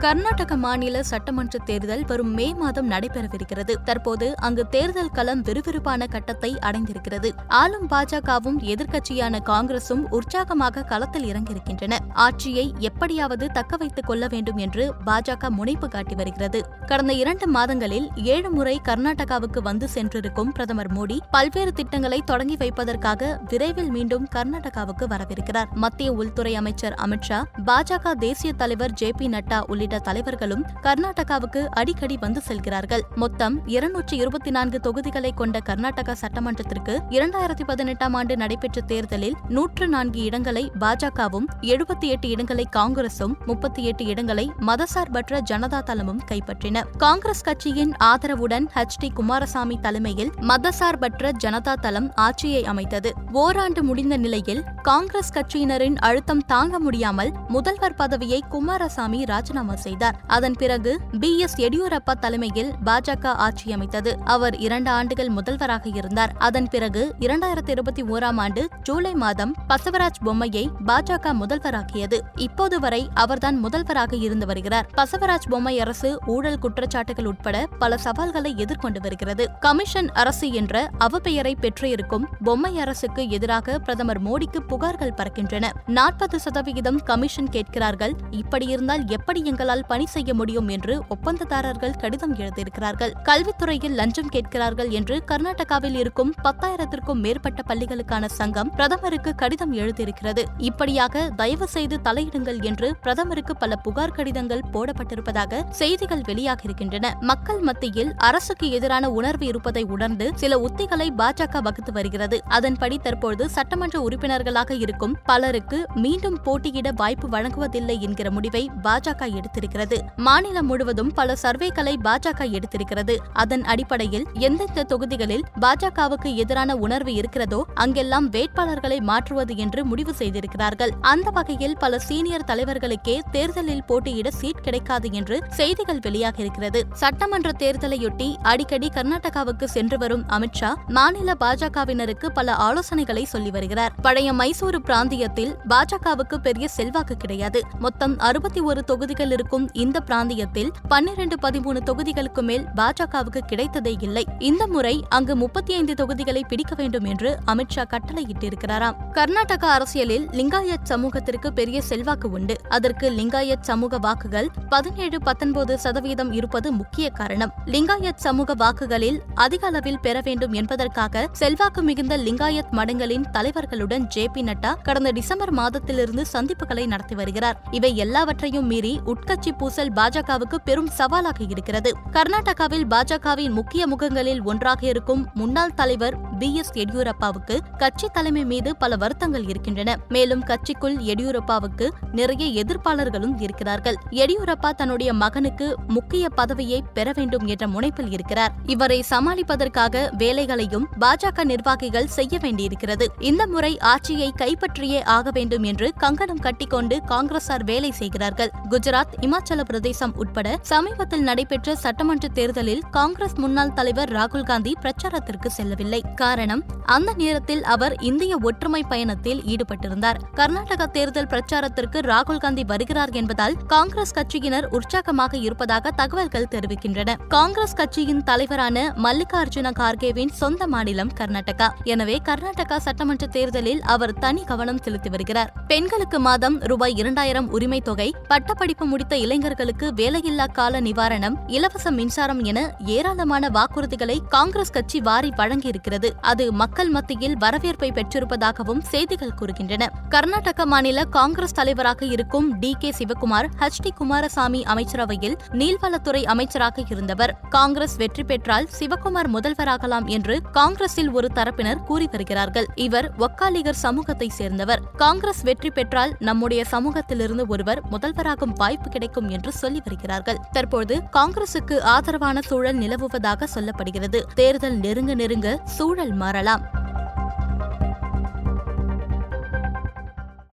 கர்நாடக மாநில சட்டமன்ற தேர்தல் வரும் மே மாதம் நடைபெறவிருக்கிறது. தற்போது அங்கு தேர்தல் களம் விறுவிறுப்பான கட்டத்தை அடைந்திருக்கிறது. ஆளும் பாஜகவும் எதிர்க்கட்சியான காங்கிரசும் உற்சாகமாக களத்தில் இறங்கியிருக்கின்றன. ஆட்சியை எப்படியாவது தக்க வைத்துக் கொள்ள வேண்டும் என்று பாஜக முனைப்பு காட்டி வருகிறது. கடந்த இரண்டு மாதங்களில் ஏழு முறை கர்நாடகாவுக்கு வந்து சென்றிருக்கும் பிரதமர் மோடி பல்வேறு திட்டங்களை தொடங்கி வைப்பதற்காக விரைவில் மீண்டும் கர்நாடகாவுக்கு வரவிருக்கிறார். மத்திய உள்துறை அமைச்சர் அமித்ஷா பாஜக தேசிய தலைவர் ஜே பி நட்டா உள்ளிட்ட உள்ளிட்ட தலைவர்களும் கர்நாடகாவுக்கு அடிக்கடி வந்து செல்கிறார்கள். மொத்தம் இருநூற்றி இருபத்தி நான்கு தொகுதிகளை கொண்ட கர்நாடகா சட்டமன்றத்திற்கு இரண்டாயிரத்தி பதினெட்டாம் ஆண்டு நடைபெற்ற தேர்தலில் நூற்று நான்கு இடங்களை பாஜகவும் எழுபத்தி எட்டு இடங்களை காங்கிரசும் முப்பத்தி எட்டு இடங்களை மதசார்பற்ற ஜனதா தளமும் கைப்பற்றின. காங்கிரஸ் கட்சியின் ஆதரவுடன் ஹெச் டி. குமாரசாமி தலைமையில் மதசார்பற்ற ஜனதா தளம் ஆட்சியை அமைத்தது. ஓராண்டு முடிந்த நிலையில் காங்கிரஸ் கட்சியினரின் அழுத்தம் தாங்க முடியாமல் முதல்வர் பதவியை குமாரசாமி ராஜினாமா செய்தார். அதன் பிறகு பி. எஸ். எடியூரப்பா தலைமையில் பாஜக ஆட்சி அமைத்தது. அவர் இரண்டு ஆண்டுகள் முதல்வராக இருந்தார். அதன் பிறகு இரண்டாயிரத்தி இருபத்தி ஓராம் ஆண்டு ஜூலை மாதம் பசவராஜ் பொம்மையை பாஜக முதல்வராக்கியது. இப்போது வரை அவர்தான் முதல்வராக இருந்து வருகிறார். பசவராஜ் பொம்மை அரசு ஊழல் குற்றச்சாட்டுகள் உட்பட பல சவால்களை எதிர்கொண்டு வருகிறது. கமிஷன் அரசு என்ற அவப்பெயரை பெற்றிருக்கும் பொம்மை அரசுக்கு எதிராக பிரதமர் மோடிக்கு புகார்கள் பறக்கின்றன. நாற்பது சதவிகிதம் கமிஷன் கேட்கிறார்கள். இப்படி இருந்தால் எப்படி எங்களால் பணி செய்ய முடியும் என்று ஒப்பந்ததாரர்கள் கடிதம் எழுதியிருக்கிறார்கள். கல்வித்துறையில் லஞ்சம் கேட்கிறார்கள் என்று கர்நாடகாவில் இருக்கும் பத்தாயிரத்திற்கும் மேற்பட்ட பள்ளிகளுக்கான சங்கம் பிரதமருக்கு கடிதம் எழுதியிருக்கிறது. இப்படியாக தயவு செய்து தலையிடுங்கள் என்று பிரதமருக்கு பல புகார் கடிதங்கள் போடப்பட்டிருப்பதாக செய்திகள் வெளியாகியிருக்கின்றன. மக்கள் மத்தியில் அரசுக்கு எதிரான உணர்வு இருப்பதை உணர்ந்து சில உத்திகளை பாஜக வகுத்து வருகிறது. அதன்படி தற்போது சட்டமன்ற உறுப்பினர்களாக இருக்கும் பலருக்கு மீண்டும் போட்டியிட வாய்ப்பு வழங்குவதில்லை என்கிற முடிவை பாஜக எடுத்து எடுத்திருக்கிறது. மாநிலம் முழுவதும் பல சர்வேக்களை பாஜக எடுத்திருக்கிறது. அதன் அடிப்படையில் எந்தெந்த தொகுதிகளில் பாஜகவுக்கு எதிரான உணர்வு இருக்கிறதோ அங்கெல்லாம் வேட்பாளர்களை மாற்றுவது என்று முடிவு செய்திருக்கிறார்கள். அந்த வகையில் பல சீனியர் தலைவர்களுக்கே தேர்தலில் போட்டியிட சீட் கிடைக்காது என்று செய்திகள் வெளியாகியிருக்கிறது சட்டமன்ற தேர்தலையொட்டி அடிக்கடி கர்நாடகாவுக்கு சென்று வரும் அமித்ஷா மாநில பாஜகவினருக்கு பல ஆலோசனைகளை சொல்லி வருகிறார். பழைய மைசூரு பிராந்தியத்தில் பாஜகவுக்கு பெரிய செல்வாக்கு கிடையாது. மொத்தம் அறுபத்தி ஒரு தொகுதிகள் இருக்கும் இருக்கும் இந்த பிராந்தியத்தில் பன்னிரண்டு பதிமூணு தொகுதிகளுக்கு மேல் பாஜகவுக்கு கிடைத்ததே இல்லை. இந்த முறை அங்கு முப்பத்தி ஐந்து தொகுதிகளை பிடிக்க வேண்டும் என்று அமித்ஷா கட்டளையிட்டிருக்கிறாராம். கர்நாடக அரசியலில் லிங்காயத் சமூகத்திற்கு பெரிய செல்வாக்கு உண்டு. அதற்கு லிங்காயத் சமூக வாக்குகள் பதினேழு பத்தொன்பது சதவீதம் இருப்பது முக்கிய காரணம். லிங்காயத் சமூக வாக்குகளில் அதிக அளவில் பெற வேண்டும் என்பதற்காக செல்வாக்கு மிகுந்த லிங்காயத் மடங்களின் தலைவர்களுடன் ஜே பி நட்டா கடந்த டிசம்பர் மாதத்திலிருந்து சந்திப்புகளை நடத்தி வருகிறார். இவை எல்லாவற்றையும் மீறி உட்கட்சி பூசல் பாஜகவுக்கு பெரும் சவாலாக இருக்கிறது. கர்நாடகாவில் பாஜகவின் முக்கிய முகங்களில் ஒன்றாக இருக்கும் முன்னாள் தலைவர் பி எஸ். எடியூரப்பாவுக்கு கட்சி தலைமை மீது பல வருத்தங்கள் இருக்கின்றன. மேலும் கட்சிக்குள் எடியூரப்பாவுக்கு நிறைய எதிர்ப்பாளர்களும் இருக்கிறார்கள். எடியூரப்பா தன்னுடைய மகனுக்கு முக்கிய பதவியை பெற வேண்டும் என்ற முனைப்பில் இருக்கிறார். இவரை சமாளிப்பதற்காக வேலைகளையும் பாஜக நிர்வாகிகள் செய்ய வேண்டியிருக்கிறது. இந்த முறை ஆட்சியை கைப்பற்றியே ஆக வேண்டும் என்று கங்கணம் கட்டிக்கொண்டு காங்கிரசார் வேலை செய்கிறார்கள். குஜராத் இமாச்சல பிரதேசம் உட்பட சமீபத்தில் நடைபெற்ற சட்டமன்ற தேர்தலில் காங்கிரஸ் முன்னாள் தலைவர் ராகுல் காந்தி பிரச்சாரத்திற்கு செல்லவில்லை. காரணம் அந்த நேரத்தில் அவர் இந்திய ஒற்றுமை பயணத்தில் ஈடுபட்டிருந்தார். கர்நாடக தேர்தல் பிரச்சாரத்திற்கு ராகுல் காந்தி வருகிறார் என்பதால் காங்கிரஸ் கட்சியினர் உற்சாகமாக இருப்பதாக தகவல்கள் தெரிவிக்கின்றன. காங்கிரஸ் கட்சியின் தலைவரான மல்லிகார்ஜுன கார்கேவின் சொந்த மாநிலம் கர்நாடகா. எனவே கர்நாடகா சட்டமன்ற தேர்தலில் அவர் தனி கவனம் செலுத்தி வருகிறார். பெண்களுக்கு மாதம் ரூபாய் இரண்டாயிரம் உரிமை தொகை பட்டப்படிப்பு முடித்த இளைஞர்களுக்கு வேலையில்லா கால நிவாரணம் இலவச மின்சாரம் என ஏராளமான வாக்குறுதிகளை காங்கிரஸ் கட்சி வாரி வழங்கியிருக்கிறது. அது மக்கள் மத்தியில் வரவேற்பை பெற்றிருப்பதாகவும் செய்திகள் கூறுகின்றன. கர்நாடக மாநில காங்கிரஸ் தலைவராக இருக்கும் D K Shivakumar H D Kumaraswamy அமைச்சரவையில் நீர்வளத்துறை அமைச்சராக இருந்தவர். காங்கிரஸ் வெற்றி பெற்றால் சிவகுமார் முதல்வராகலாம் என்று காங்கிரஸில் ஒரு தரப்பினர் கூறி வருகிறார்கள். இவர் ஒக்காலிகர் சமூகத்தை சேர்ந்தவர். காங்கிரஸ் வெற்றி பெற்றால் நம்முடைய சமூகத்திலிருந்து ஒருவர் முதல்வராகும் வாய்ப்பு கிடைக்கும் என்று சொல்லி வருகிறார்கள். தற்போது காங்கிரசுக்கு ஆதரவான சூழல் நிலவுவதாக சொல்லப்படுகிறது. தேர்தல் நெருங்க நெருங்க சூழல் மாறலாம்.